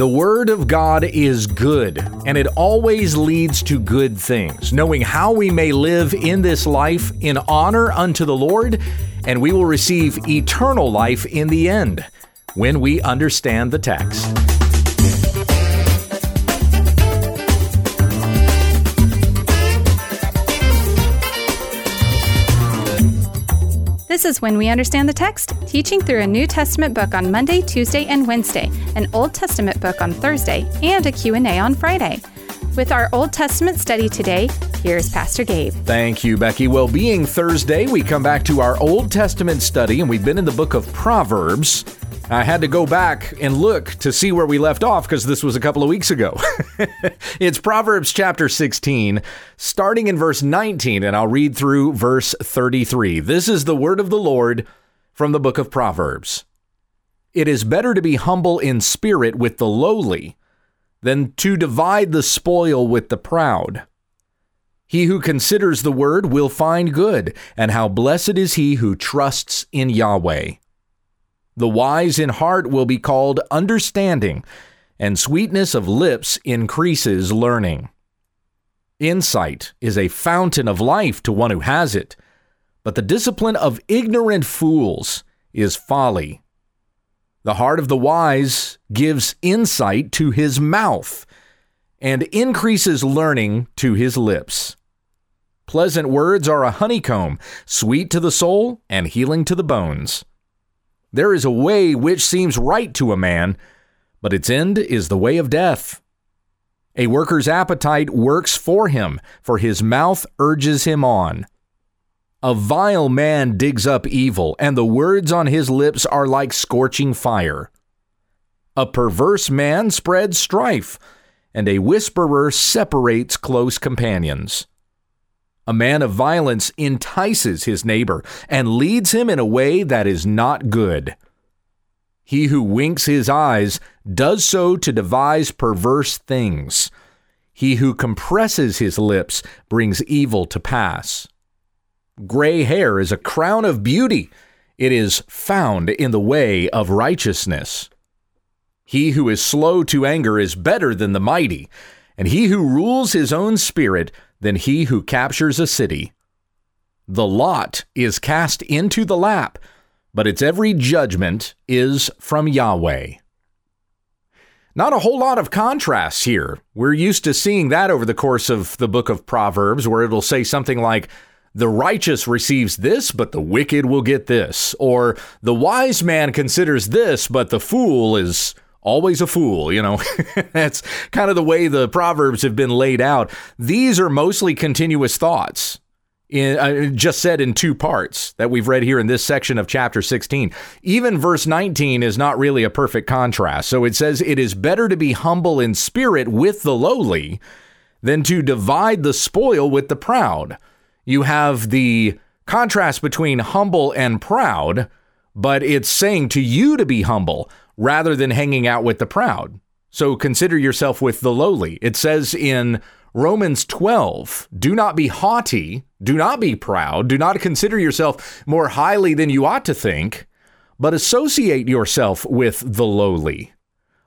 The Word of God is good, and it always leads to good things, knowing how we may live in this life in honor unto the Lord, and we will receive eternal life in the end when we understand the text. This is When We Understand the Text, teaching through a New Testament book on Monday, Tuesday, and Wednesday, an Old Testament book on Thursday, and a Q&A on Friday. With our Old Testament study today, here's Pastor Gabe. Thank you, Becky. Well, being Thursday, we come back to our Old Testament study, and we've been in the book of Proverbs. I had to go back and look to see where we left off because this was a couple of weeks ago. it's Proverbs chapter 16, starting in verse 19, and I'll read through verse 33. This is the word of the Lord from the book of Proverbs. It is better to be humble in spirit with the lowly than to divide the spoil with the proud. He who considers the word will find good, and how blessed is he who trusts in Yahweh. The wise in heart will be called understanding, and sweetness of lips increases learning. Insight is a fountain of life to one who has it, but the discipline of ignorant fools is folly. The heart of the wise gives insight to his mouth and increases learning to his lips. Pleasant words are a honeycomb, sweet to the soul and healing to the bones. There is a way which seems right to a man, but its end is the way of death. A worker's appetite works for him, for his mouth urges him on. A vile man digs up evil, and the words on his lips are like scorching fire. A perverse man spreads strife, and a whisperer separates close companions. A man of violence entices his neighbor and leads him in a way that is not good. He who winks his eyes does so to devise perverse things. He who compresses his lips brings evil to pass. Gray hair is a crown of beauty. It is found in the way of righteousness. He who is slow to anger is better than the mighty, and he who rules his own spirit than he who captures a city. The lot is cast into the lap, but its every judgment is from Yahweh. Not a whole lot of contrasts here. We're used to seeing that over the course of the book of Proverbs, where it'll say something like, the righteous receives this, but the wicked will get this. Or the wise man considers this, but the fool is always a fool, you know. That's kind of the way the proverbs have been laid out. These are mostly continuous thoughts. In, uh, just said in two parts that we've read here in this section of chapter 16. Even verse 19 is not really a perfect contrast. So it says, It is better to be humble in spirit with the lowly than to divide the spoil with the proud. You have the contrast between humble and proud, but it's saying to you to be humble rather than hanging out with the proud. So consider yourself with the lowly. It says in Romans 12, do not be haughty, do not be proud, do not consider yourself more highly than you ought to think, but associate yourself with the lowly.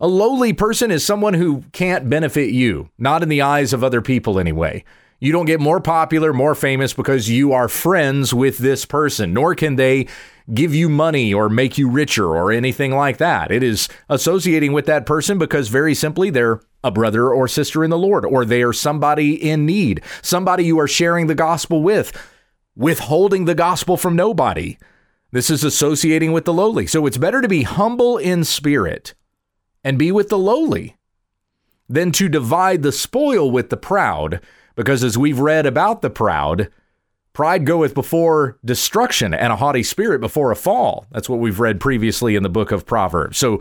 A lowly person is someone who can't benefit you, not in the eyes of other people anyway. You don't get more popular, more famous because you are friends with this person, nor can they give you money or make you richer or anything like that. It is associating with that person because very simply they're a brother or sister in the Lord, or they are somebody in need, somebody you are sharing the gospel with, withholding the gospel from nobody. This is associating with the lowly. So it's better to be humble in spirit and be with the lowly than to divide the spoil with the proud because as we've read about the proud, pride goeth before destruction and a haughty spirit before a fall. That's what we've read previously in the book of Proverbs. So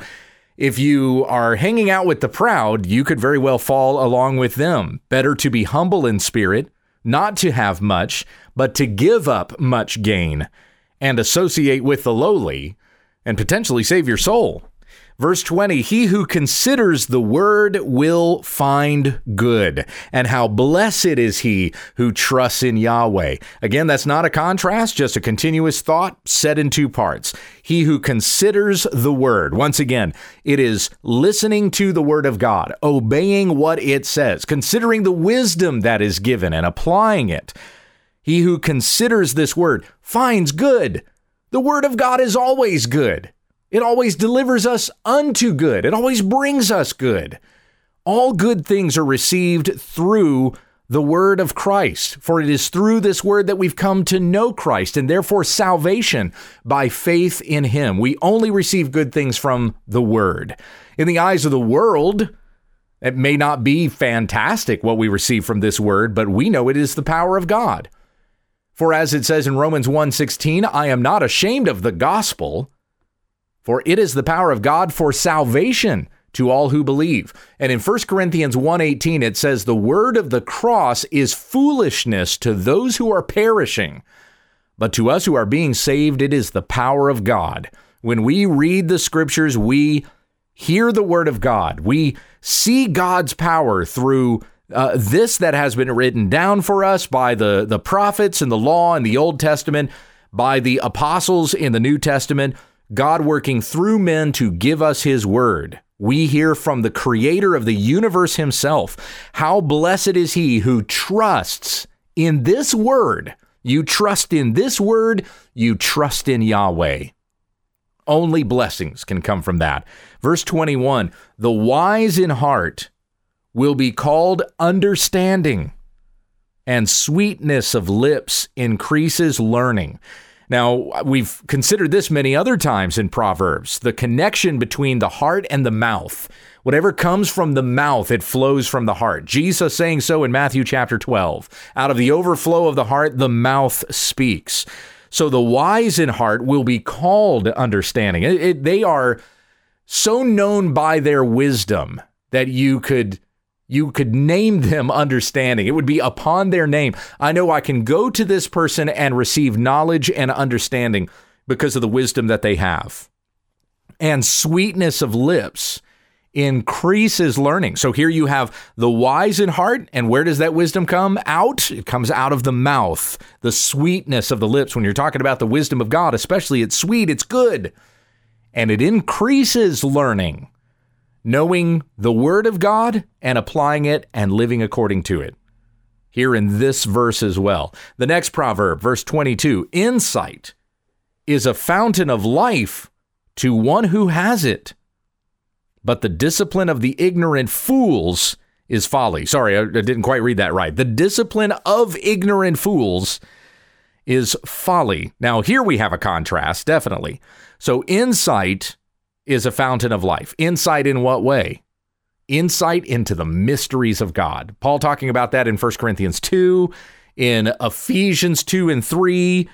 if you are hanging out with the proud, you could very well fall along with them. Better to be humble in spirit, not to have much, but to give up much gain and associate with the lowly and potentially save your soul. Verse 20, he who considers the word will find good. And how blessed is he who trusts in Yahweh. Again, that's not a contrast, just a continuous thought set in two parts. He who considers the word. Once again, it is listening to the word of God, obeying what it says, considering the wisdom that is given and applying it. He who considers this word finds good. The word of God is always good. It always delivers us unto good. It always brings us good. All good things are received through the word of Christ, for it is through this word that we've come to know Christ and therefore salvation by faith in him. We only receive good things from the word. In the eyes of the world, it may not be fantastic what we receive from this word, but we know it is the power of God. For as it says in Romans 1:16, I am not ashamed of the gospel, for it is the power of God for salvation to all who believe. And in 1 Corinthians 1:18 it says the word of the cross is foolishness to those who are perishing, but to us who are being saved it is the power of God. When we read the scriptures, we hear the word of God. We see God's power through uh, this that has been written down for us by the, the prophets and the law in the Old Testament, by the apostles in the New Testament. God working through men to give us his word. We hear from the creator of the universe himself. How blessed is he who trusts in this word. You trust in this word, you trust in Yahweh. Only blessings can come from that. Verse 21 The wise in heart will be called understanding, and sweetness of lips increases learning. Now, we've considered this many other times in Proverbs the connection between the heart and the mouth. Whatever comes from the mouth, it flows from the heart. Jesus saying so in Matthew chapter 12. Out of the overflow of the heart, the mouth speaks. So the wise in heart will be called understanding. It, it, they are so known by their wisdom that you could you could name them understanding. It would be upon their name. I know I can go to this person and receive knowledge and understanding because of the wisdom that they have. And sweetness of lips increases learning. So here you have the wise in heart. And where does that wisdom come out? It comes out of the mouth, the sweetness of the lips. When you're talking about the wisdom of God, especially, it's sweet, it's good, and it increases learning knowing the Word of God and applying it and living according to it. Here in this verse as well. The next proverb, verse 22 insight is a fountain of life to one who has it, but the discipline of the ignorant fools is folly. Sorry, I didn't quite read that right. The discipline of ignorant fools is folly. Now, here we have a contrast, definitely. So, insight is a fountain of life. Insight in what way? Insight into the mysteries of God. Paul talking about that in 1 Corinthians 2, in Ephesians 2 and 3.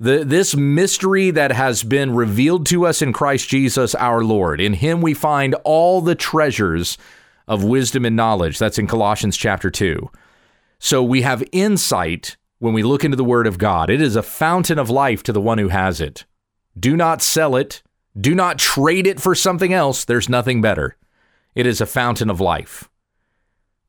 The, this mystery that has been revealed to us in Christ Jesus our Lord. In him we find all the treasures of wisdom and knowledge. That's in Colossians chapter 2. So we have insight when we look into the Word of God. It is a fountain of life to the one who has it. Do not sell it. Do not trade it for something else. There's nothing better. It is a fountain of life.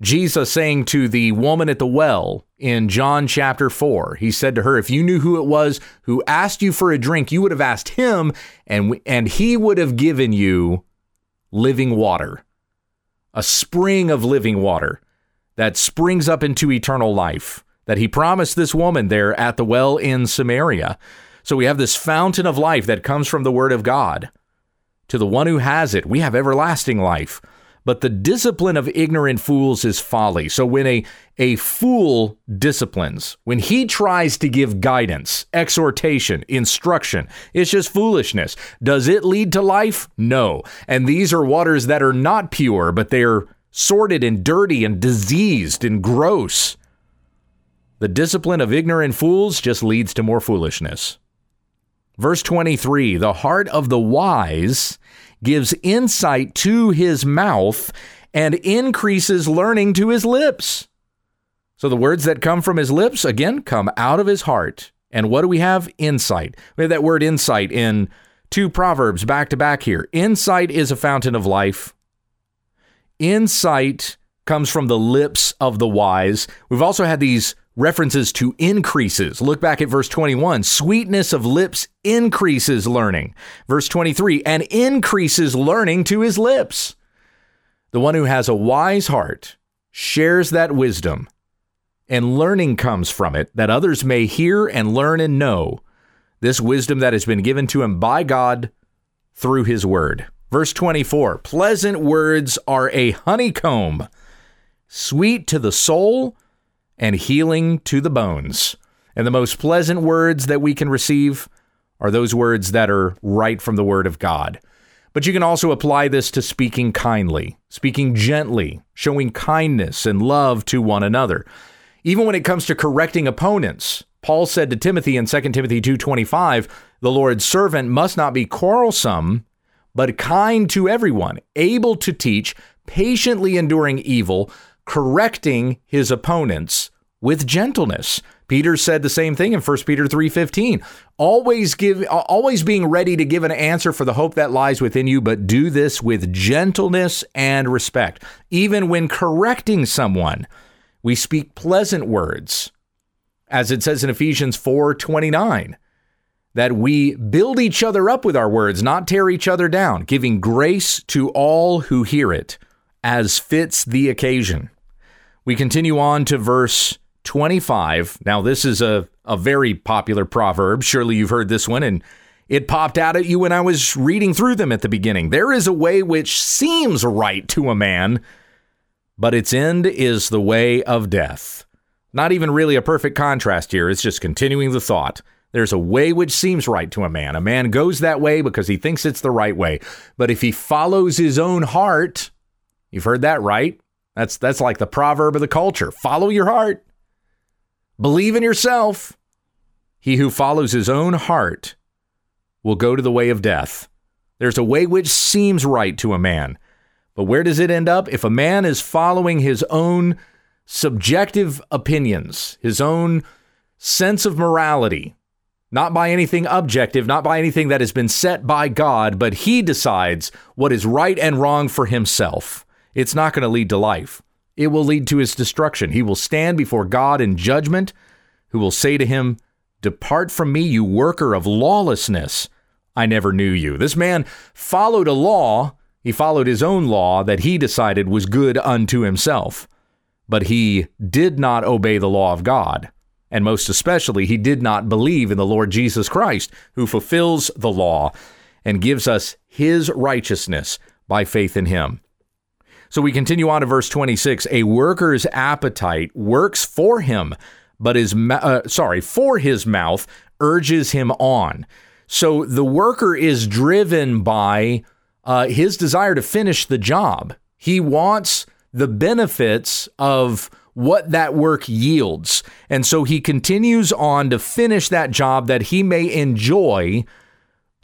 Jesus saying to the woman at the well in John chapter 4, he said to her, If you knew who it was who asked you for a drink, you would have asked him, and, and he would have given you living water, a spring of living water that springs up into eternal life that he promised this woman there at the well in Samaria. So we have this fountain of life that comes from the Word of God. To the one who has it, we have everlasting life. But the discipline of ignorant fools is folly. So when a, a fool disciplines, when he tries to give guidance, exhortation, instruction, it's just foolishness. Does it lead to life? No. And these are waters that are not pure, but they are sordid and dirty and diseased and gross. The discipline of ignorant fools just leads to more foolishness. Verse 23 The heart of the wise gives insight to his mouth and increases learning to his lips. So the words that come from his lips, again, come out of his heart. And what do we have? Insight. We have that word insight in two proverbs back to back here. Insight is a fountain of life. Insight comes from the lips of the wise. We've also had these references to increases. Look back at verse 21. Sweetness of lips increases learning. Verse 23, and increases learning to his lips. The one who has a wise heart shares that wisdom, and learning comes from it, that others may hear and learn and know this wisdom that has been given to him by God through his word. Verse 24 Pleasant words are a honeycomb, sweet to the soul and healing to the bones. And the most pleasant words that we can receive are those words that are right from the word of God. But you can also apply this to speaking kindly, speaking gently, showing kindness and love to one another. Even when it comes to correcting opponents, Paul said to Timothy in 2 Timothy 2:25, "The Lord's servant must not be quarrelsome, but kind to everyone, able to teach, patiently enduring evil, correcting his opponents with gentleness." Peter said the same thing in 1 Peter 3:15. Always give always being ready to give an answer for the hope that lies within you, but do this with gentleness and respect. Even when correcting someone, we speak pleasant words. As it says in Ephesians 4:29, that we build each other up with our words, not tear each other down, giving grace to all who hear it as fits the occasion. We continue on to verse 25. Now, this is a, a very popular proverb. Surely you've heard this one, and it popped out at you when I was reading through them at the beginning. There is a way which seems right to a man, but its end is the way of death. Not even really a perfect contrast here, it's just continuing the thought. There's a way which seems right to a man. A man goes that way because he thinks it's the right way. But if he follows his own heart, you've heard that right? That's that's like the proverb of the culture. Follow your heart. Believe in yourself. He who follows his own heart will go to the way of death. There's a way which seems right to a man. But where does it end up? If a man is following his own subjective opinions, his own sense of morality, not by anything objective, not by anything that has been set by God, but he decides what is right and wrong for himself, it's not going to lead to life it will lead to his destruction. He will stand before God in judgment, who will say to him, Depart from me, you worker of lawlessness. I never knew you. This man followed a law. He followed his own law that he decided was good unto himself. But he did not obey the law of God. And most especially, he did not believe in the Lord Jesus Christ, who fulfills the law and gives us his righteousness by faith in him. So we continue on to verse 26. A worker's appetite works for him, but his uh, sorry, for his mouth urges him on. So the worker is driven by uh, his desire to finish the job. He wants the benefits of what that work yields. And so he continues on to finish that job that he may enjoy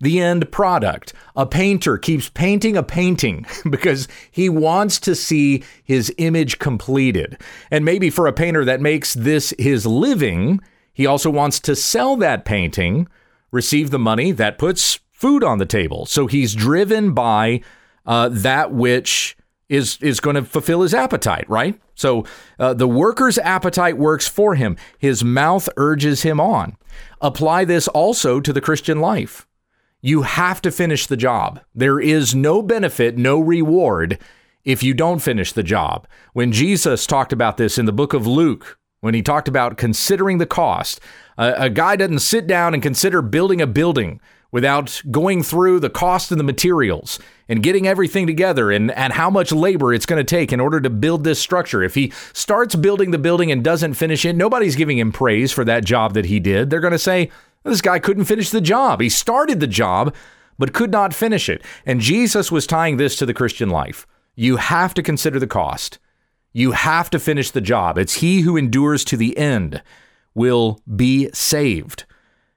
the end product. A painter keeps painting a painting because he wants to see his image completed. And maybe for a painter that makes this his living, he also wants to sell that painting, receive the money that puts food on the table. So he's driven by uh, that which is is going to fulfill his appetite, right? So uh, the worker's appetite works for him. His mouth urges him on. Apply this also to the Christian life. You have to finish the job. There is no benefit, no reward if you don't finish the job. When Jesus talked about this in the book of Luke, when he talked about considering the cost, a, a guy doesn't sit down and consider building a building without going through the cost of the materials and getting everything together and, and how much labor it's going to take in order to build this structure. If he starts building the building and doesn't finish it, nobody's giving him praise for that job that he did. They're going to say, this guy couldn't finish the job. He started the job, but could not finish it. And Jesus was tying this to the Christian life. You have to consider the cost. You have to finish the job. It's he who endures to the end will be saved.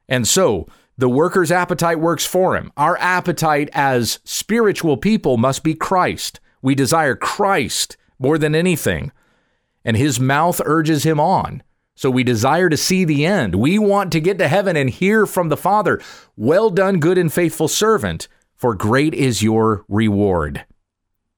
And so, the worker's appetite works for him. Our appetite as spiritual people must be Christ. We desire Christ more than anything. And his mouth urges him on So we desire to see the end. We want to get to heaven and hear from the Father. Well done, good and faithful servant, for great is your reward.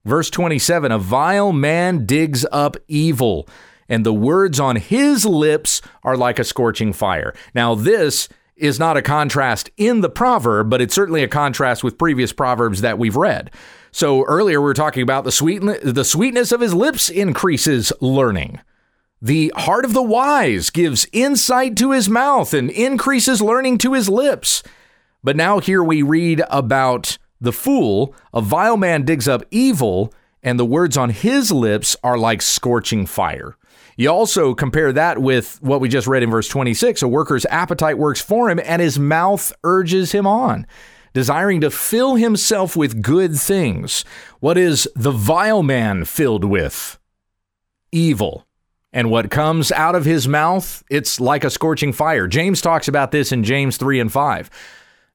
Verse 27 A vile man digs up evil, and the words on his lips are like a scorching fire. Now, this is not a contrast in the proverb, but it's certainly a contrast with previous proverbs that we've read. So earlier we were talking about the sweet the sweetness of his lips increases learning. The heart of the wise gives insight to his mouth and increases learning to his lips. But now here we read about the fool, a vile man digs up evil, and the words on his lips are like scorching fire. You also compare that with what we just read in verse 26 a worker's appetite works for him, and his mouth urges him on, desiring to fill himself with good things. What is the vile man filled with? Evil. And what comes out of his mouth, it's like a scorching fire. James talks about this in James 3 and 5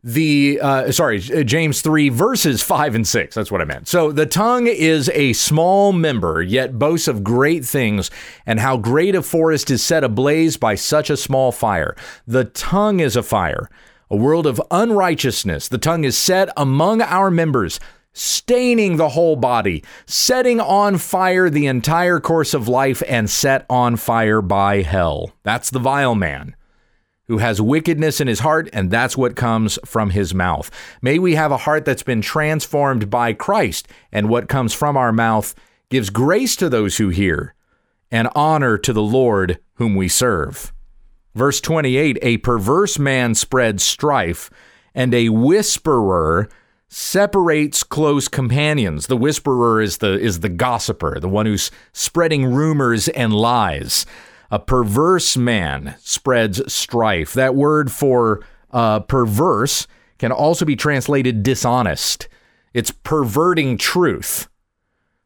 the uh, sorry james 3 verses 5 and 6 that's what i meant. So the tongue is a small member yet boasts of great things and how great a forest is set ablaze by such a small fire. The tongue is a fire a world of unrighteousness. The tongue is set among our members staining the whole body setting on fire the entire course of life and set on fire by hell that's the vile man who has wickedness in his heart, and that's what comes from his mouth. May we have a heart that's been transformed by Christ, and what comes from our mouth gives grace to those who hear and honor to the Lord whom we serve. Verse 28 A perverse man spreads strife, and a whisperer separates close companions. The whisperer is the is the gossiper, the one who's spreading rumors and lies. A perverse man spreads strife. That word for uh, perverse can also be translated dishonest. It's perverting truth.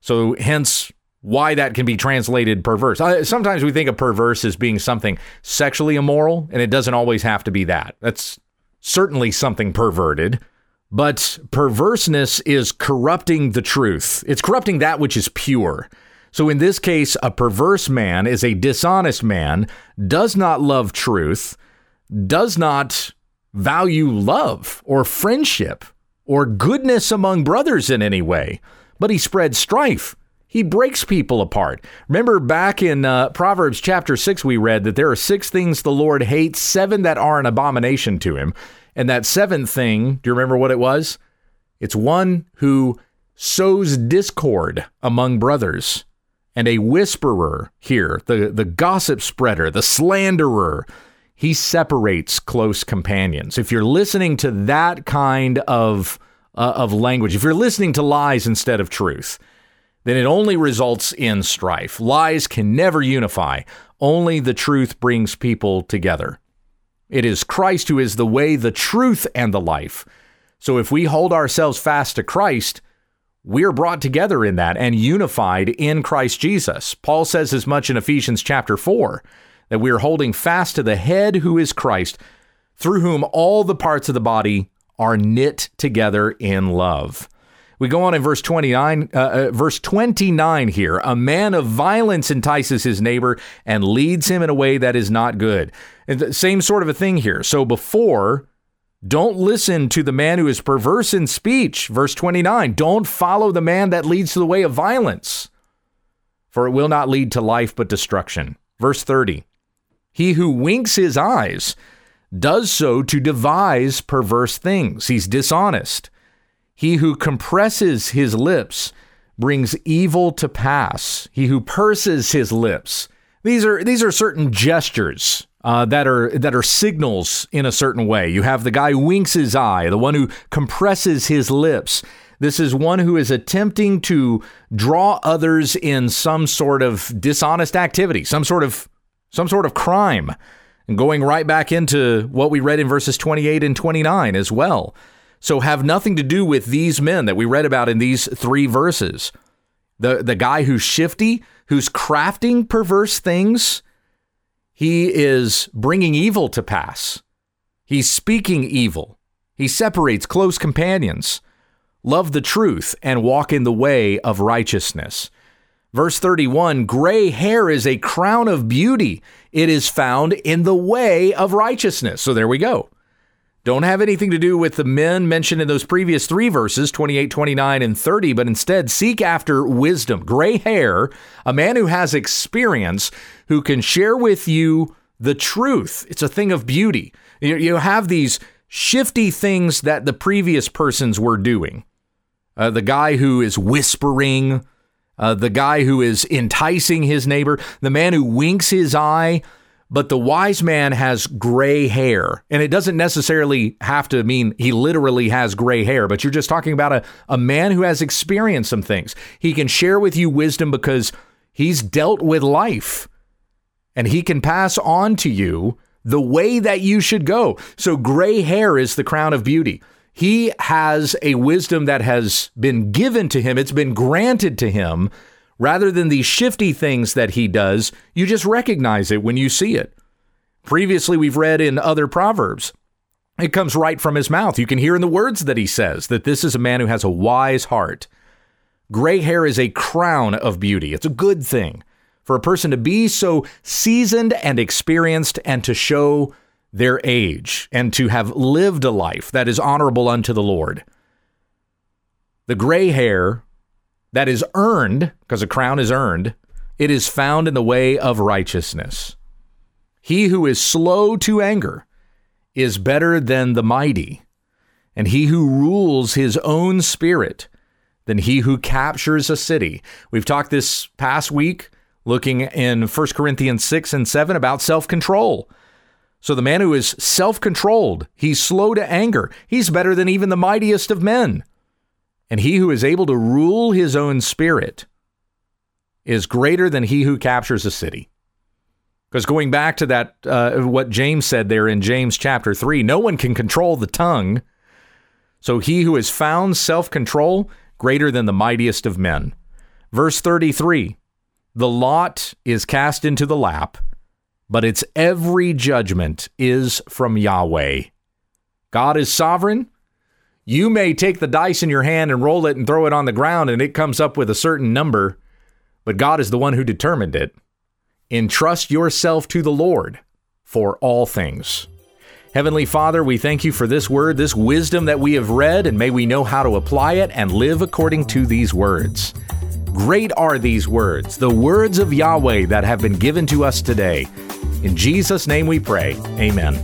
So, hence, why that can be translated perverse. sometimes we think of perverse as being something sexually immoral, and it doesn't always have to be that. That's certainly something perverted. But perverseness is corrupting the truth, it's corrupting that which is pure. So in this case, a perverse man is a dishonest man, does not love truth, does not value love or friendship or goodness among brothers in any way, but he spreads strife. He breaks people apart. Remember back in uh, Proverbs chapter 6, we read that there are six things the Lord hates, seven that are an abomination to him. And that seventh thing, do you remember what it was? It's one who sows discord among brothers and a whisperer here, the, the gossip spreader, the slanderer. He separates close companions. If you're listening to that kind of, uh, of language, if you're listening to lies instead of truth, then it only results in strife. Lies can never unify, only the truth brings people together. It is Christ who is the way, the truth, and the life. So if we hold ourselves fast to Christ, we're brought together in that and unified in Christ Jesus. Paul says as much in Ephesians chapter 4 that we are holding fast to the head who is Christ, through whom all the parts of the body are knit together in love. We go on in verse 29, uh, uh, verse 29 here. A man of violence entices his neighbor and leads him in a way that is not good. Same sort of a thing here. So before don't listen to the man who is perverse in speech. Verse 29 Don't follow the man that leads to the way of violence, for it will not lead to life but destruction. Verse 30 He who winks his eyes does so to devise perverse things. He's dishonest. He who compresses his lips brings evil to pass. He who purses his lips. These are these are certain gestures uh, that are that are signals in a certain way. You have the guy who winks his eye, the one who compresses his lips. This is one who is attempting to draw others in some sort of dishonest activity, some sort of some sort of crime. And going right back into what we read in verses 28 and 29 as well. So have nothing to do with these men that we read about in these three verses. The the guy who's shifty, who's crafting perverse things, he is bringing evil to pass. He's speaking evil. He separates close companions. Love the truth and walk in the way of righteousness. Verse 31 Gray hair is a crown of beauty. It is found in the way of righteousness. So there we go. Don't have anything to do with the men mentioned in those previous three verses, 28, 29, and 30, but instead seek after wisdom, gray hair, a man who has experience, who can share with you the truth. It's a thing of beauty. You, you have these shifty things that the previous persons were doing. Uh, the guy who is whispering, uh, the guy who is enticing his neighbor, the man who winks his eye. But the wise man has gray hair. And it doesn't necessarily have to mean he literally has gray hair, but you're just talking about a, a man who has experienced some things. He can share with you wisdom because he's dealt with life and he can pass on to you the way that you should go. So, gray hair is the crown of beauty. He has a wisdom that has been given to him, it's been granted to him. Rather than these shifty things that he does, you just recognize it when you see it. Previously, we've read in other Proverbs, it comes right from his mouth. You can hear in the words that he says that this is a man who has a wise heart. Gray hair is a crown of beauty, it's a good thing for a person to be so seasoned and experienced and to show their age and to have lived a life that is honorable unto the Lord. The gray hair that is earned, because a crown is earned, it is found in the way of righteousness. He who is slow to anger is better than the mighty, and he who rules his own spirit than he who captures a city. We've talked this past week looking in 1 Corinthians 6 and 7 about self control. So the man who is self controlled, he's slow to anger, he's better than even the mightiest of men. And he who is able to rule his own spirit is greater than he who captures a city. Because going back to that, uh, what James said there in James chapter 3, no one can control the tongue. So he who has found self control, greater than the mightiest of men. Verse 33 The lot is cast into the lap, but its every judgment is from Yahweh. God is sovereign. You may take the dice in your hand and roll it and throw it on the ground, and it comes up with a certain number, but God is the one who determined it. Entrust yourself to the Lord for all things. Heavenly Father, we thank you for this word, this wisdom that we have read, and may we know how to apply it and live according to these words. Great are these words, the words of Yahweh that have been given to us today. In Jesus' name we pray. Amen.